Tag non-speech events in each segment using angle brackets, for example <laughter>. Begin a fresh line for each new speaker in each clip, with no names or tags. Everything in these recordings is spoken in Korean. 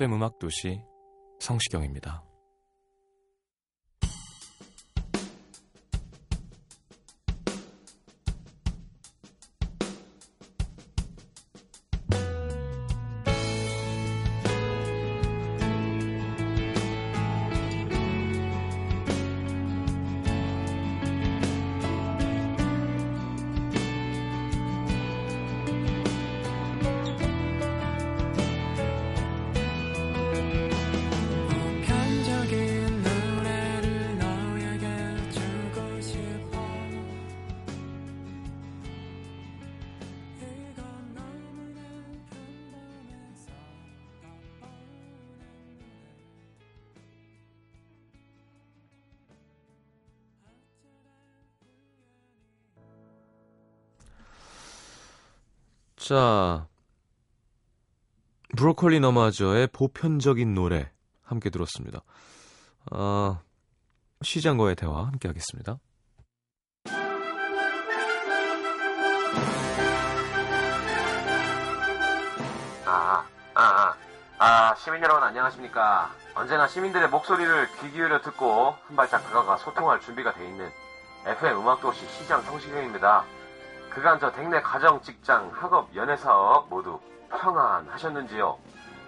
FM 음악 도시 성시경입니다. 자, 브로콜리 너마저의 보편적인 노래 함께 들었습니다. 어, 시장과의 대화 함께 하겠습니다.
아, 아, 아, 아, 시민 여러분 안녕하십니까. 언제나 시민들의 목소리를 귀 기울여 듣고 한 발짝 다가가 소통할 준비가 돼 있는 FM 음악도시 시장 성시경입니다. 그간 저 댁내 가정, 직장, 학업, 연애사업 모두 평안하셨는지요?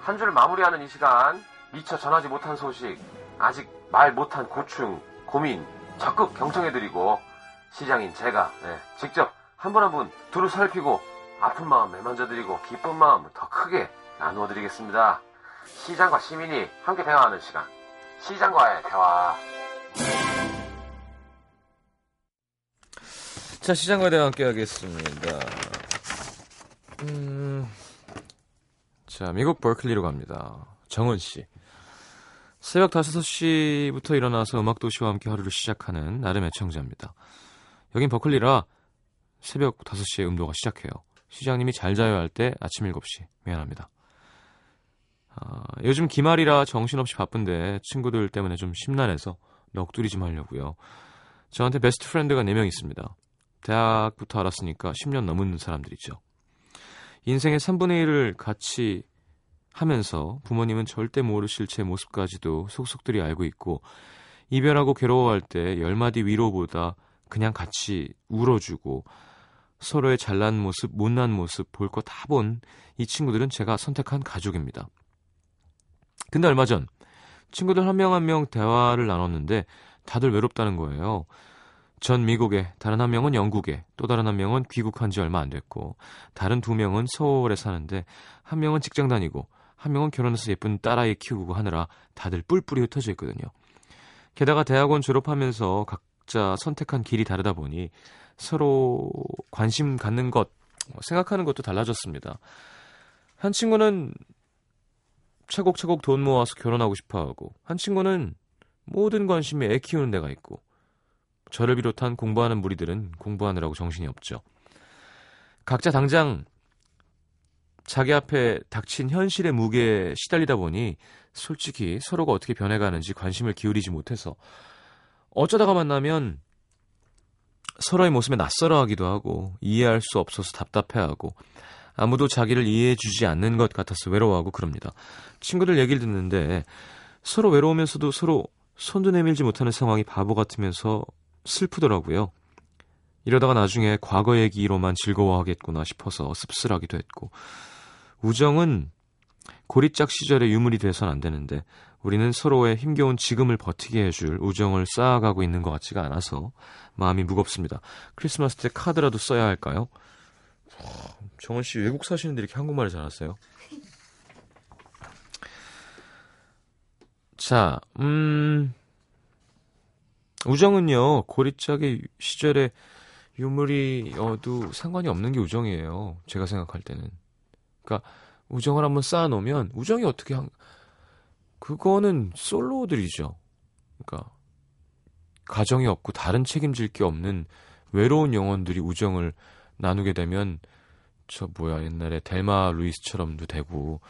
한줄 마무리하는 이 시간 미처 전하지 못한 소식, 아직 말 못한 고충, 고민 적극 경청해드리고 시장인 제가 네, 직접 한 분 한 분 두루 살피고 아픈 마음 매만져드리고 기쁜 마음 더 크게 나누어드리겠습니다. 시장과 시민이 함께 대화하는 시간. 시장과의 대화.
자, 시장과의 대화 함께 하겠습니다. 음, 자, 미국 버클리로 갑니다. 정은 씨. 새벽 5시부터 일어나서 음악도시와 함께 하루를 시작하는 나름 애청자입니다. 여긴 버클리라 새벽 5시에 음도가 시작해요. 시장님이 잘 자요 할 때 아침 7시. 미안합니다. 아, 요즘 기말이라 정신없이 바쁜데 친구들 때문에 좀 심란해서 넋두리 좀 하려고요. 저한테 best friend가 4명 있습니다. 대학부터 알았으니까 10년 넘은 사람들이죠. 인생의 3분의 1을 같이 하면서 부모님은 절대 모르실 제 모습까지도 속속들이 알고 있고 이별하고 괴로워할 때 열마디 위로보다 그냥 같이 울어주고 서로의 잘난 모습, 못난 모습 볼 거 다 본 이 친구들은 제가 선택한 가족입니다. 근데 얼마 전 친구들 한 명 한명 대화를 나눴는데 다들 외롭다는 거예요. 전 미국에, 다른 한 명은 영국에, 또 다른 한 명은 귀국한 지 얼마 안 됐고, 다른 두 명은 서울에 사는데, 한 명은 직장 다니고, 한 명은 결혼해서 예쁜 딸아이 키우고 하느라 다들 뿔뿔이 흩어져 있거든요. 게다가 대학원 졸업하면서 각자 선택한 길이 다르다 보니 서로 관심 갖는 것, 생각하는 것도 달라졌습니다. 한 친구는 차곡차곡 돈 모아서 결혼하고 싶어 하고, 한 친구는 모든 관심이 애 키우는 데가 있고, 저를 비롯한 공부하는 무리들은 공부하느라고 정신이 없죠. 각자 당장 자기 앞에 닥친 현실의 무게에 시달리다 보니 솔직히 서로가 어떻게 변해가는지 관심을 기울이지 못해서 어쩌다가 만나면 서로의 모습에 낯설어하기도 하고 이해할 수 없어서 답답해하고 아무도 자기를 이해해주지 않는 것 같아서 외로워하고 그럽니다. 친구들 얘기를 듣는데 서로 외로우면서도 서로 손도 내밀지 못하는 상황이 바보 같으면서 슬프더라고요. 이러다가 나중에 과거 얘기로만 즐거워하겠구나 싶어서 씁쓸하기도 했고 우정은 고리짝 시절의 유물이 돼선 안 되는데 우리는 서로의 힘겨운 지금을 버티게 해줄 우정을 쌓아가고 있는 것 같지가 않아서 마음이 무겁습니다. 크리스마스 때 카드라도 써야 할까요? 정원 씨 외국 사시는데 이렇게 한국말을 잘하세요? 자, 음, 우정은요, 고리짝의 시절에 유물이어도 상관이 없는 게 우정이에요. 제가 생각할 때는. 그러니까 우정을 한번 쌓아놓으면 우정이 어떻게 한 그거는 솔로들이죠. 그러니까 가정이 없고 다른 책임질 게 없는 외로운 영혼들이 우정을 나누게 되면 저 뭐야 옛날에 델마 루이스처럼도 되고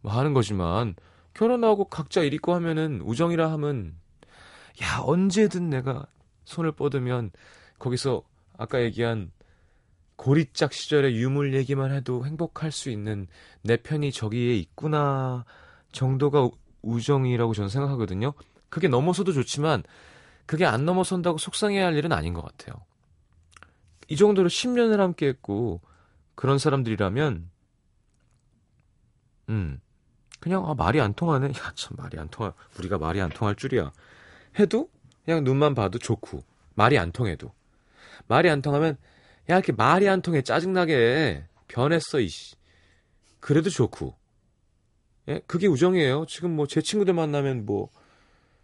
뭐 하는 거지만 결혼하고 각자 일 있고 하면은 우정이라 하면 야 언제든 내가 손을 뻗으면 거기서 아까 얘기한 고리짝 시절의 유물 얘기만 해도 행복할 수 있는 내 편이 저기에 있구나 정도가 우- 우정이라고 저는 생각하거든요. 그게 넘어서도 좋지만 그게 안 넘어선다고 속상해야 할 일은 아닌 것 같아요. 이 정도로 10년을 함께 했고 그런 사람들이라면 음 그냥 아 말이 안 통하네. <laughs> 야 참 말이 안 통할 우리가 말이 안 통할 줄이야. 해도 그냥 눈만 봐도 좋고 말이 안 통해도. 말이 안 통하면 야 이렇게 말이 안 통해 짜증나게 변했어 이씨. 그래도 좋고. 예? 그게 우정이에요. 지금 뭐 제 친구들 만나면 뭐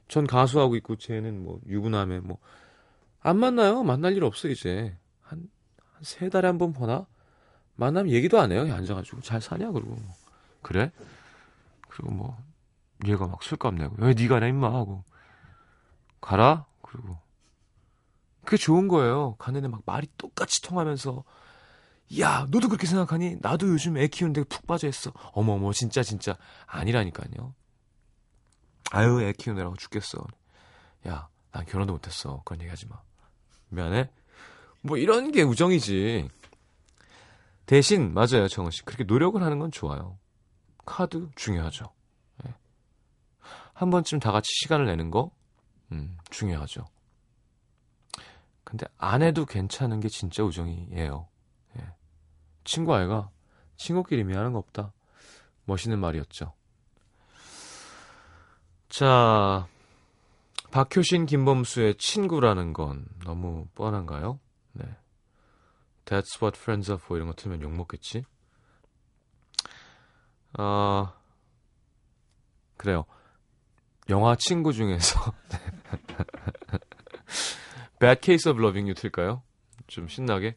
전 가수하고 있고 쟤는 뭐 유부남에 뭐 안 만나요. 만날 일 없어 이제. 한 한 세 달에 한 번 보나? 만나면 얘기도 안 해요. 앉아가지고. 잘 사냐 그러고. 뭐. 그래? 그리고 뭐 얘가 막 술값 내고. 왜 네가 내 임마? 하고 가라 그리고 그게 좋은 거예요. 가는데 막 말이 똑같이 통하면서 야 너도 그렇게 생각하니? 나도 요즘 애 키우는데 푹 빠져 있어. 어머 어머 진짜 진짜 아니라니까요. 아유 애 키우느라고 죽겠어. 야 난 결혼도 못 했어. 그런 얘기 하지 마. 미안해. 뭐 이런 게 우정이지. 대신 맞아요 정은 씨 그렇게 노력을 하는 건 좋아요. 카드 중요하죠. 예. 한 번쯤 다 같이 시간을 내는 거 음, 중요하죠. 근데 안 해도 괜찮은 게 진짜 우정이에요. 예. 친구 아이가 친구끼리 미안한 거 없다. 멋있는 말이었죠. 자, 박효신, 김범수의 친구라는 건 너무 뻔한가요? 네. That's what friends are for 이런 거 틀면 욕먹겠지? 아, 그래요. 영화 친구 중에서 <laughs> Bad Case of Loving You 틀까요? 좀 신나게.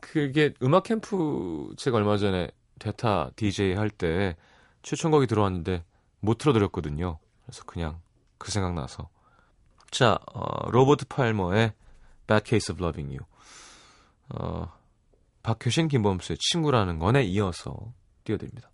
그게 음악 캠프 제가 얼마 전에 데타 DJ 할 때 추천곡이 들어왔는데 못 틀어드렸거든요. 그래서 그냥 그 생각 나서. 자, 어, 로버트 팔머의 Bad Case of Loving You. 어, 박효신 김범수의 친구라는 건에 이어서 띄워드립니다.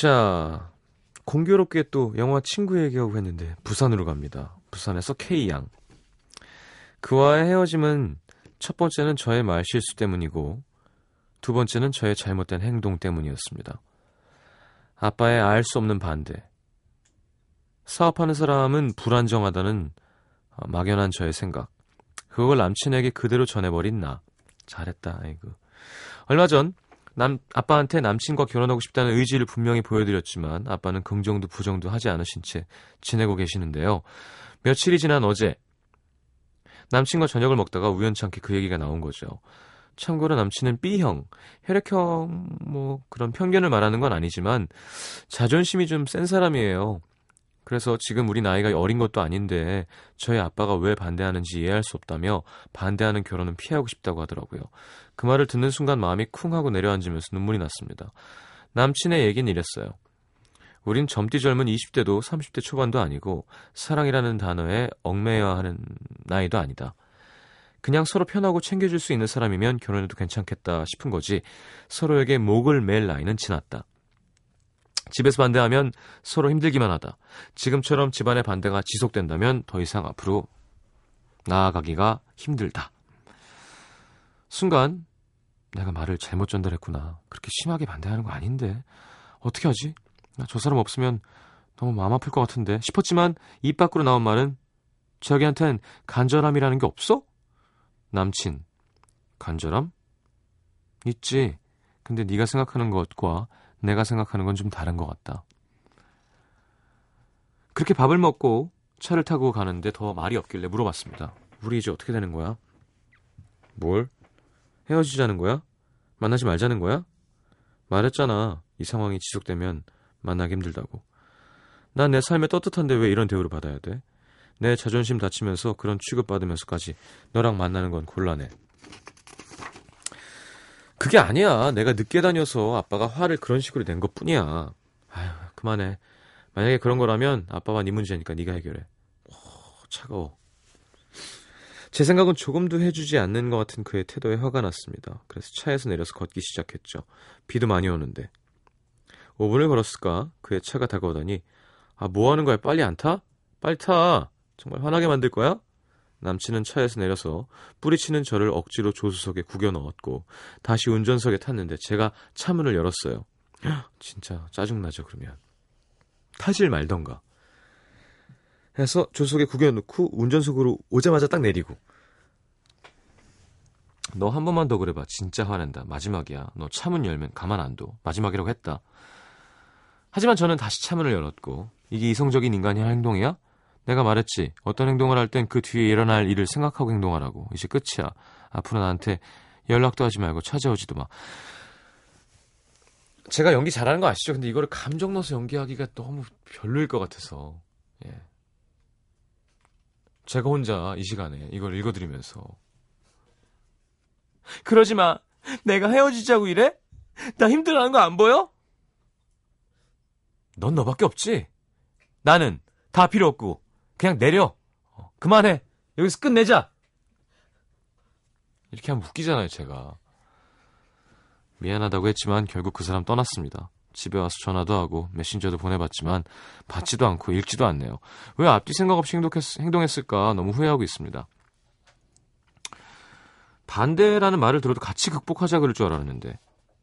자, 공교롭게 또 영화 친구 얘기하고 했는데 부산으로 갑니다. 부산에서 K양. 그와의 헤어짐은 첫 번째는 저의 말실수 때문이고 두 번째는 저의 잘못된 행동 때문이었습니다. 아빠의 알 수 없는 반대. 사업하는 사람은 불안정하다는 어, 막연한 저의 생각. 그걸 남친에게 그대로 전해버린 나. 잘했다, 아이고. 얼마 전 남, 아빠한테 남친과 결혼하고 싶다는 의지를 분명히 보여드렸지만 아빠는 긍정도 부정도 하지 않으신 채 지내고 계시는데요. 며칠이 지난 어제 남친과 저녁을 먹다가 우연찮게 그 얘기가 나온 거죠. 참고로 남친은 B형, 혈액형 뭐 그런 편견을 말하는 건 아니지만 자존심이 좀 센 사람이에요. 그래서 지금 우리 나이가 어린 것도 아닌데 저희 아빠가 왜 반대하는지 이해할 수 없다며 반대하는 결혼은 피하고 싶다고 하더라고요. 그 말을 듣는 순간 마음이 쿵 하고 내려앉으면서 눈물이 났습니다. 남친의 얘기는 이랬어요. 우린 젊디 젊은 20대도 30대 초반도 아니고 사랑이라는 단어에 얽매여야 하는 나이도 아니다. 그냥 서로 편하고 챙겨줄 수 있는 사람이면 결혼해도 괜찮겠다 싶은 거지 서로에게 목을 맬 나이는 지났다. 집에서 반대하면 서로 힘들기만 하다. 지금처럼 집안의 반대가 지속된다면 더 이상 앞으로 나아가기가 힘들다. 순간 내가 말을 잘못 전달했구나. 그렇게 심하게 반대하는 거 아닌데 어떻게 하지? 저 사람 없으면 너무 마음 아플 것 같은데 싶었지만 입 밖으로 나온 말은 저기한텐 간절함이라는 게 없어? 남친 간절함? 있지. 근데 네가 생각하는 것과 내가 생각하는 건 좀 다른 것 같다. 그렇게 밥을 먹고 차를 타고 가는데 더 말이 없길래 물어봤습니다. 우리 이제 어떻게 되는 거야? 뭘? 헤어지자는 거야? 만나지 말자는 거야? 말했잖아. 이 상황이 지속되면 만나기 힘들다고. 난 내 삶에 떳떳한데 왜 이런 대우를 받아야 돼? 내 자존심 다치면서 그런 취급받으면서까지 너랑 만나는 건 곤란해. 그게 아니야. 내가 늦게 다녀서 아빠가 화를 그런 식으로 낸 것 뿐이야. 아휴, 그만해. 만약에 그런 거라면 아빠와 네 문제니까 네가 해결해. 오, 차가워. 제 생각은 조금도 해주지 않는 것 같은 그의 태도에 화가 났습니다. 그래서 차에서 내려서 걷기 시작했죠. 비도 많이 오는데. 5분을 걸었을까? 그의 차가 다가오더니 아, 뭐 하는 거야? 빨리 안 타? 빨리 타. 정말 화나게 만들 거야? 남친은 차에서 내려서 뿌리치는 저를 억지로 조수석에 구겨 넣었고 다시 운전석에 탔는데 제가 차문을 열었어요. <gasps> 진짜 짜증나죠 그러면. 타질 말던가. 해서 조수석에 구겨 넣고 운전석으로 오자마자 딱 내리고 너 한 번만 더 그래봐 진짜 화낸다 마지막이야 너 차문 열면 가만 안 둬 마지막이라고 했다 하지만 저는 다시 차문을 열었고 이게 이성적인 인간이 할 행동이야? 내가 말했지. 어떤 행동을 할 땐 그 뒤에 일어날 일을 생각하고 행동하라고. 이제 끝이야. 앞으로 나한테 연락도 하지 말고 찾아오지도 마. 제가 연기 잘하는 거 아시죠? 근데 이거를 감정 넣어서 연기하기가 너무 별로일 것 같아서. 예. 제가 혼자 이 시간에 이걸 읽어드리면서. 그러지 마. 내가 헤어지자고 이래? 나 힘들어하는 거 안 보여? 넌 너밖에 없지? 나는 다 필요 없고 그냥 내려. 어, 그만해. 여기서 끝내자. 이렇게 하면 웃기잖아요, 제가. 미안하다고 했지만 결국 그 사람 떠났습니다. 집에 와서 전화도 하고 메신저도 보내봤지만 받지도 않고 읽지도 않네요. 왜 앞뒤 생각 없이 행동했, 을까 너무 후회하고 있습니다. 반대라는 말을 들어도 같이 극복하자 그럴 줄 알았는데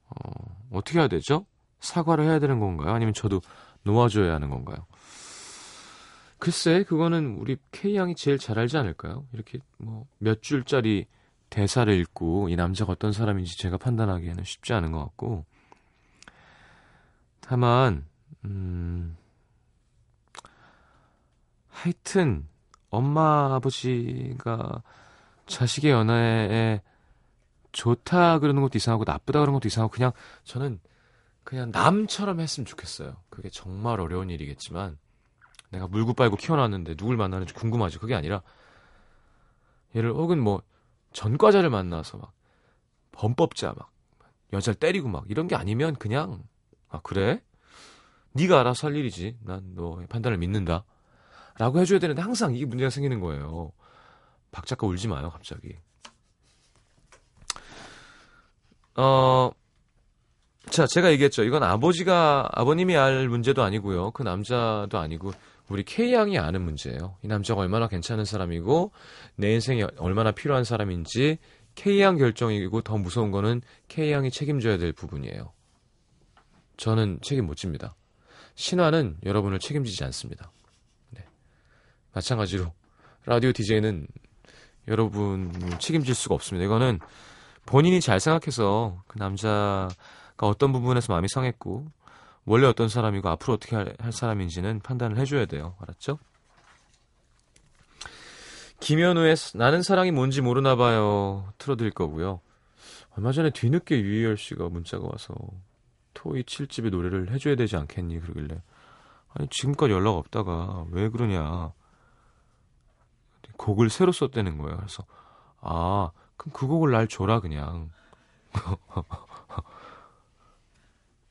어, 어떻게 해야 되죠? 사과를 해야 되는 건가요? 아니면 저도 놓아줘야 하는 건가요? 글쎄, 그거는 우리 K양이 제일 잘 알지 않을까요? 이렇게 뭐 몇 줄짜리 대사를 읽고 이 남자가 어떤 사람인지 제가 판단하기에는 쉽지 않은 것 같고. 다만, 음, 하여튼, 엄마, 아버지가 자식의 연애에 좋다 그러는 것도 이상하고 나쁘다 그러는 것도 이상하고 그냥 저는 그냥 남처럼 했으면 좋겠어요. 그게 정말 어려운 일이겠지만 내가 물고 빨고 키워놨는데 누굴 만나는지 궁금하죠. 그게 아니라 얘를 혹은 뭐 전과자를 만나서 막 범법자 막 여자를 때리고 막 이런 게 아니면 그냥 아 그래? 네가 알아서 할 일이지. 난 너의 판단을 믿는다. 라고 해줘야 되는데 항상 이게 문제가 생기는 거예요. 박 작가 울지 마요 갑자기. 어, 자, 제가 얘기했죠. 이건 아버지가, 아버님이 알 문제도 아니고요. 그 남자도 아니고, 우리 K양이 아는 문제예요. 이 남자가 얼마나 괜찮은 사람이고 내 인생에 얼마나 필요한 사람인지 K양 결정이고 더 무서운 거는 K양이 책임져야 될 부분이에요. 저는 책임 못 집니다. 신화는 여러분을 책임지지 않습니다. 네. 마찬가지로 라디오 DJ는 여러분을 책임질 수가 없습니다. 이거는 본인이 잘 생각해서 그 남자가 어떤 부분에서 마음이 상했고 원래 어떤 사람이고 앞으로 어떻게 할, 할 사람인지는 판단을 해줘야 돼요. 알았죠? 김현우의 나는 사랑이 뭔지 모르나 봐요. 틀어드릴 거고요. 얼마 전에 뒤늦게 유희열 씨가 문자가 와서 토이 7집의 노래를 해줘야 되지 않겠니? 그러길래 아니 지금까지 연락 없다가 왜 그러냐 곡을 새로 썼다는 거예요. 그래서 아 그럼 그 곡을 날 줘라 그냥. <laughs>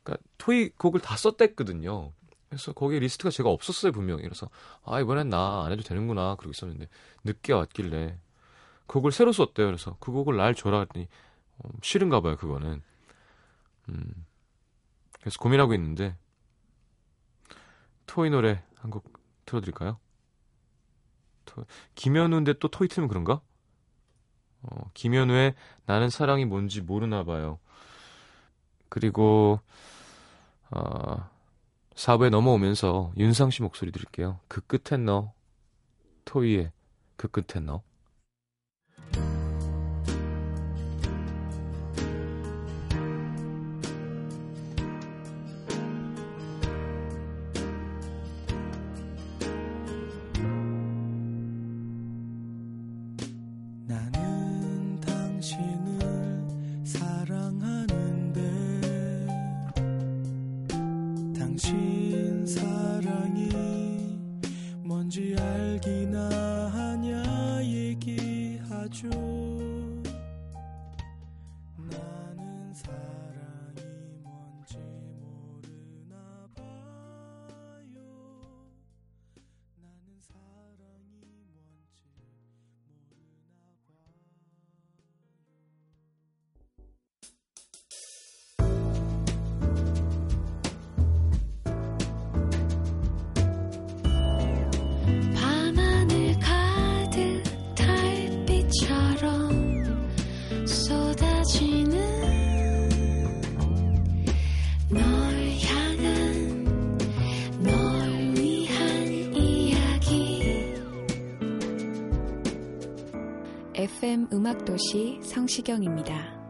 그러니까 토이 곡을 다 썼댔거든요. 그래서 거기에 리스트가 제가 없었어요 분명히. 그래서 아 이번엔 나 안 해도 되는구나 그러고 있었는데 늦게 왔길래 그 곡을 새로 썼대요. 그래서 그 곡을 날 줘라 했더니 어, 싫은가 봐요 그거는. 음. 그래서 고민하고 있는데 토이 노래 한 곡 틀어드릴까요? 토... 김현우인데 또 토이 틀면 그런가? 어, 김현우의 나는 사랑이 뭔지 모르나 봐요. 그리고 어, 4부에 넘어오면서 윤상 씨 목소리 들을게요. 그 끝엔 너 토이의 그 끝엔 너
음악도시 성시경입니다.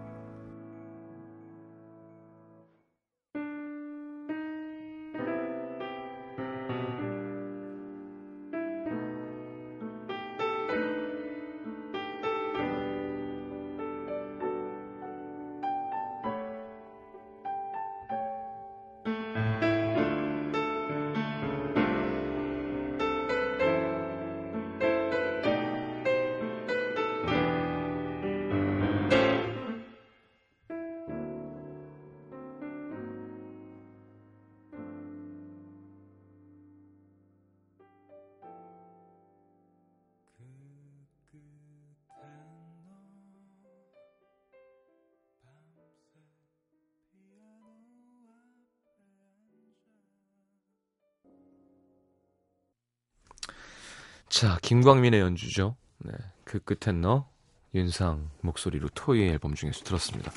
자, 김광민의 연주죠. 네, 그 끝엔 너 윤상 목소리로 토이 앨범 중에서 들었습니다.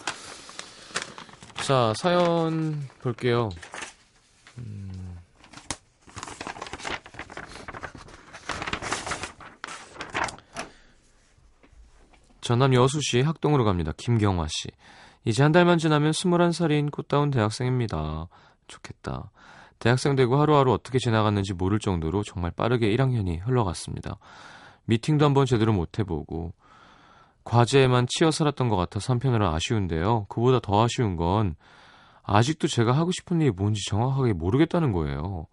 자, 사연 볼게요. 음. 전남 여수시 학동으로 갑니다. 김경화 씨. 이제 한 달만 지나면 21살인 꽃다운 대학생입니다. 좋겠다. 대학생 되고 하루하루 어떻게 지나갔는지 모를 정도로 정말 빠르게 1학년이 흘러갔습니다. 미팅도 한번 제대로 못 해보고 과제에만 치여 살았던 것 같아서 한편으로 아쉬운데요. 그보다 더 아쉬운 건 아직도 제가 하고 싶은 일이 뭔지 정확하게 모르겠다는 거예요.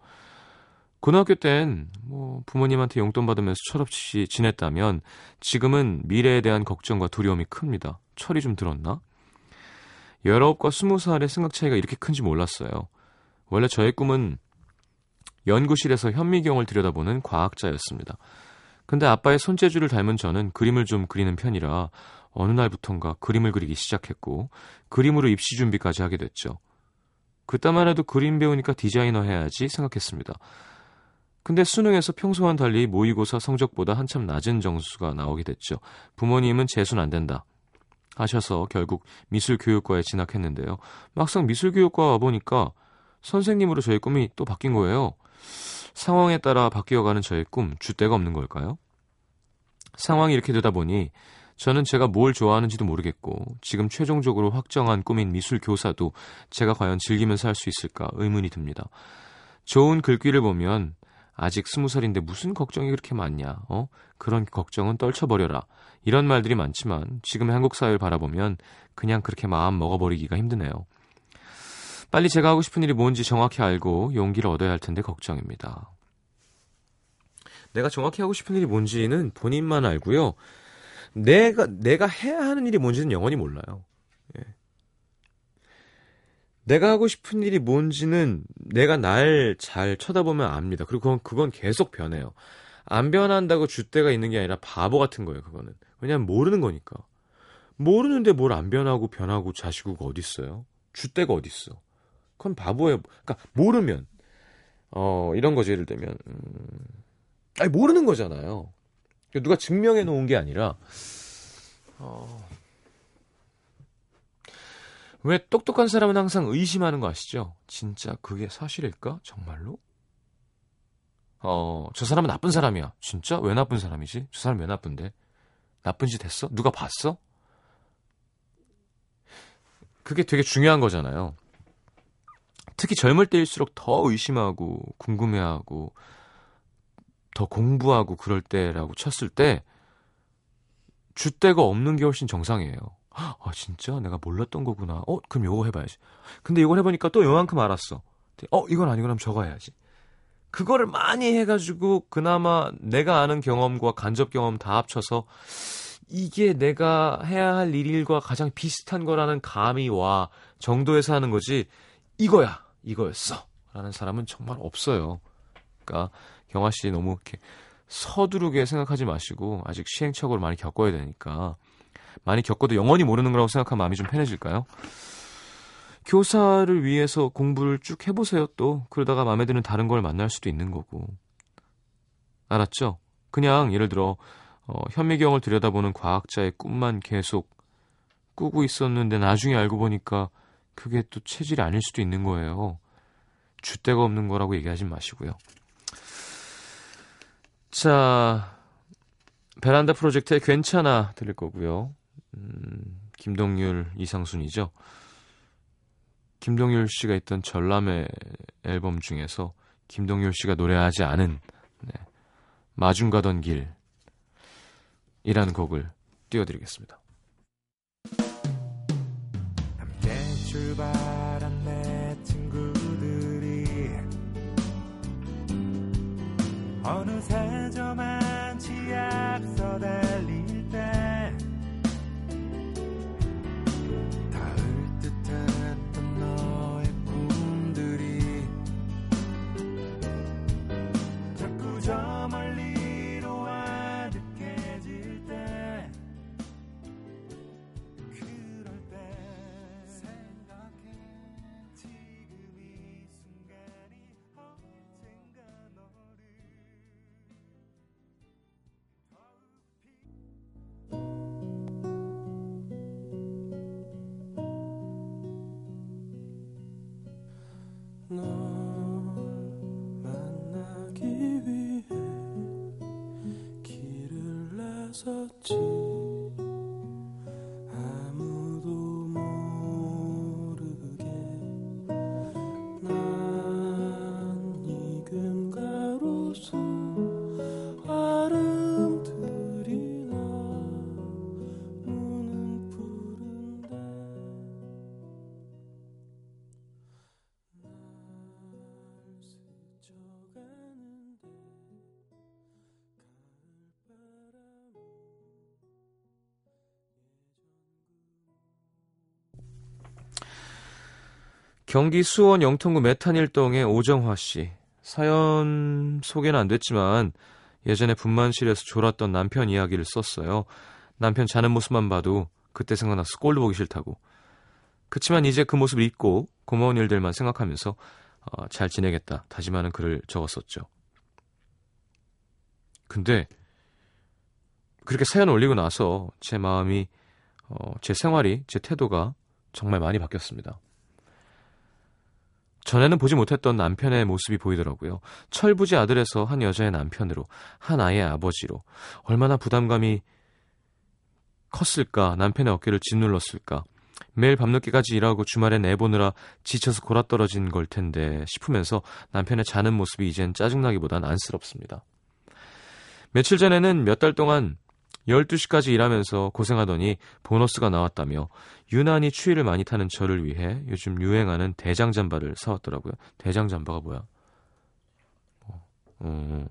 고등학교 땐 뭐 부모님한테 용돈 받으면서 철없이 지냈다면 지금은 미래에 대한 걱정과 두려움이 큽니다. 철이 좀 들었나? 19과 20살의 생각 차이가 이렇게 큰지 몰랐어요. 원래 저의 꿈은 연구실에서 현미경을 들여다보는 과학자였습니다. 근데 아빠의 손재주를 닮은 저는 그림을 좀 그리는 편이라 어느 날부턴가 그림을 그리기 시작했고 그림으로 입시 준비까지 하게 됐죠. 그때만 해도 그림 배우니까 디자이너 해야지 생각했습니다. 근데 수능에서 평소와는 달리 모의고사 성적보다 한참 낮은 점수가 나오게 됐죠. 부모님은 재수는 안 된다 하셔서 결국 미술교육과에 진학했는데요. 막상 미술교육과 와보니까 선생님으로 저의 꿈이 또 바뀐 거예요. 상황에 따라 바뀌어가는 저의 꿈, 주대가 없는 걸까요? 상황이 이렇게 되다 보니 저는 제가 뭘 좋아하는지도 모르겠고 지금 최종적으로 확정한 꿈인 미술 교사도 제가 과연 즐기면서 할 수 있을까 의문이 듭니다. 좋은 글귀를 보면 아직 스무 살인데 무슨 걱정이 그렇게 많냐? 어? 그런 걱정은 떨쳐버려라. 이런 말들이 많지만 지금의 한국 사회를 바라보면 그냥 그렇게 마음 먹어버리기가 힘드네요. 빨리 제가 하고 싶은 일이 뭔지 정확히 알고 용기를 얻어야 할 텐데 걱정입니다. 내가 정확히 하고 싶은 일이 뭔지는 본인만 알고요. 내가 내가 해야 하는 일이 뭔지는 영원히 몰라요. 예. 내가 하고 싶은 일이 뭔지는 내가 날 잘 쳐다보면 압니다. 그리고 그건, 그건 계속 변해요. 안 변한다고 줏대가 있는 게 아니라 바보 같은 거예요, 그거는. 왜냐면 모르는 거니까. 모르는데 뭘 안 변하고 변하고 자시고가 어딨어요? 줏대가 어딨어? 그건 바보예요. 그러니까 모르면 어 이런 거죠. 예를 들면 음, 아니 모르는 거잖아요. 누가 증명해 놓은 게 아니라 어, 왜 똑똑한 사람은 항상 의심하는 거 아시죠? 진짜 그게 사실일까? 정말로? 어, 저 사람은 나쁜 사람이야. 진짜? 왜 나쁜 사람이지? 저 사람 왜 나쁜데? 나쁜 짓 했어? 누가 봤어? 그게 되게 중요한 거잖아요. 특히 젊을 때일수록 더 의심하고 궁금해하고 더 공부하고 그럴 때라고 쳤을 때 줏대가 없는 게 훨씬 정상이에요. 아 진짜 내가 몰랐던 거구나. 어 그럼 요거 해봐야지. 근데 이걸 해보니까 또 요만큼 알았어. 어 이건 아니고 그럼 저거 해야지. 그거를 많이 해가지고 그나마 내가 아는 경험과 간접 경험 다 합쳐서 이게 내가 해야 할 일일과 가장 비슷한 거라는 감이 와 정도에서 하는 거지 이거야 이거였어 라는 사람은 정말 없어요. 그러니까 경화 씨 너무 이렇게 서두르게 생각하지 마시고 아직 시행착오를 많이 겪어야 되니까 많이 겪어도 영원히 모르는 거라고 생각하면 마음이 좀 편해질까요? 교사를 위해서 공부를 쭉 해보세요 또 그러다가 마음에 드는 다른 걸 만날 수도 있는 거고 알았죠? 그냥 예를 들어 어, 현미경을 들여다보는 과학자의 꿈만 계속 꾸고 있었는데 나중에 알고 보니까 그게 또 체질이 아닐 수도 있는 거예요. 줏대가 없는 거라고 얘기하지 마시고요. 자, 베란다 프로젝트의 괜찮아 들을 거고요. 음, 김동률, 이상순이죠. 김동률 씨가 있던 전람회 앨범 중에서 김동률 씨가 노래하지 않은 네, 마중 가던 길이라는 곡을 띄워드리겠습니다.
함
경기 수원 영통구 메탄일동의 오정화 씨. 사연 소개는 안 됐지만 예전에 분만실에서 졸았던 남편 이야기를 썼어요. 남편 자는 모습만 봐도 그때 생각나서 꼴도 보기 싫다고. 그치만 이제 그 모습을 잊고 고마운 일들만 생각하면서 어, 잘 지내겠다 다짐하는 글을 적었었죠. 근데 그렇게 사연 올리고 나서 제 마음이 어, 제 생활이 제 태도가 정말 많이 바뀌었습니다. 전에는 보지 못했던 남편의 모습이 보이더라고요. 철부지 아들에서 한 여자의 남편으로, 한 아이의 아버지로, 얼마나 부담감이 컸을까? 남편의 어깨를 짓눌렀을까? 매일 밤늦게까지 일하고 주말에 내보느라 지쳐서 골아떨어진 걸 텐데 싶으면서 남편의 자는 모습이 이젠 짜증나기보단 안쓰럽습니다. 며칠 전에는 몇 달 동안 12시까지 일하면서 고생하더니 보너스가 나왔다며 유난히 추위를 많이 타는 저를 위해 요즘 유행하는 대장 잠바를 사왔더라고요. 대장 잠바가 뭐야? 어, 어.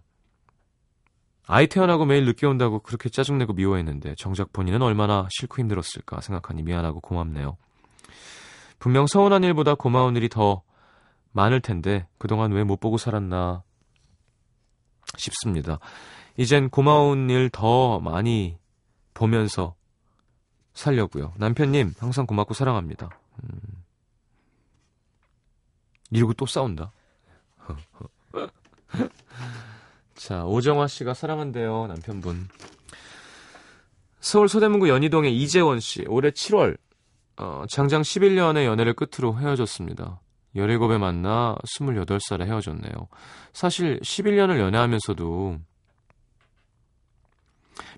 아이 태어나고 매일 늦게 온다고 그렇게 짜증내고 미워했는데 정작 본인은 얼마나 싫고 힘들었을까 생각하니 미안하고 고맙네요. 분명 서운한 일보다 고마운 일이 더 많을 텐데 그동안 왜 못 보고 살았나 싶습니다. 이젠 고마운 일 더 많이 보면서 살려고요. 남편님 항상 고맙고 사랑합니다. 음. 이러고 또 싸운다. <laughs> 자, 오정화 씨가 사랑한대요, 남편분. 서울 서대문구 연희동의 이재원 씨, 올해 7월, 어, 장장 11년의 연애를 끝으로 헤어졌습니다. 17에 만나 28살에 헤어졌네요. 사실 11년을 연애하면서도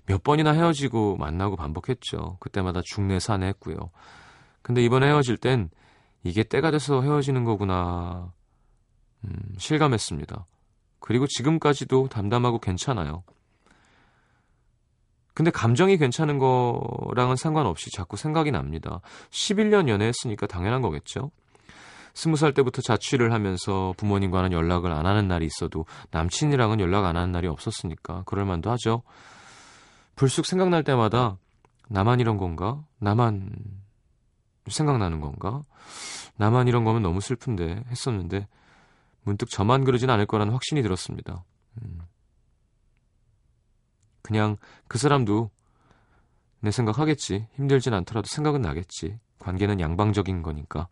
몇 번이나 헤어지고 만나고 반복했죠. 그때마다 중내산해 했고요. 근데 이번에 헤어질 땐 이게 때가 돼서 헤어지는 거구나, 음, 실감했습니다. 그리고 지금까지도 담담하고 괜찮아요. 근데 감정이 괜찮은 거랑은 상관없이 자꾸 생각이 납니다. 11년 연애했으니까 당연한 거겠죠? 20살 때부터 자취를 하면서 부모님과는 연락을 안 하는 날이 있어도 남친이랑은 연락 안 하는 날이 없었으니까 그럴 만도 하죠. 불쑥 생각날 때마다 나만 이런 건가? 나만 생각나는 건가? 나만 이런 거면 너무 슬픈데 했었는데 문득 저만 그러진 않을 거라는 확신이 들었습니다. 음. 그냥 그 사람도 내 생각하겠지. 힘들진 않더라도 생각은 나겠지. 관계는 양방적인 거니까.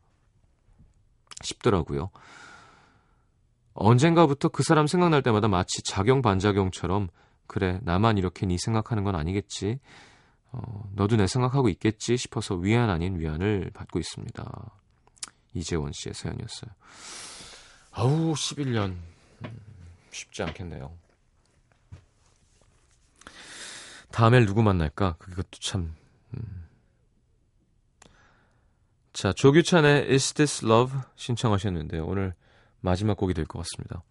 싶더라고요. 언젠가부터 그 사람 생각날 때마다 마치 작용 반작용처럼 그래 나만 이렇게 네 생각하는 건 아니겠지. 어, 너도 내 생각하고 있겠지 싶어서 위안 아닌 위안을 받고 있습니다. 이재원 씨의 사연이었어요. 아우 11년 음, 쉽지 않겠네요. 다음에 누구 만날까? 그것도 참. 음. 자 조규찬의 Is This Love 신청하셨는데요. 오늘 마지막 곡이 될 것 같습니다.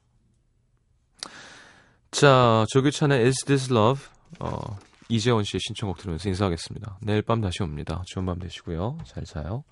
자 조규찬의 Is This Love 어, 이재원 씨의 신청곡 들으면서 인사하겠습니다. 내일 밤 다시 옵니다. 좋은 밤 되시고요. 잘 자요.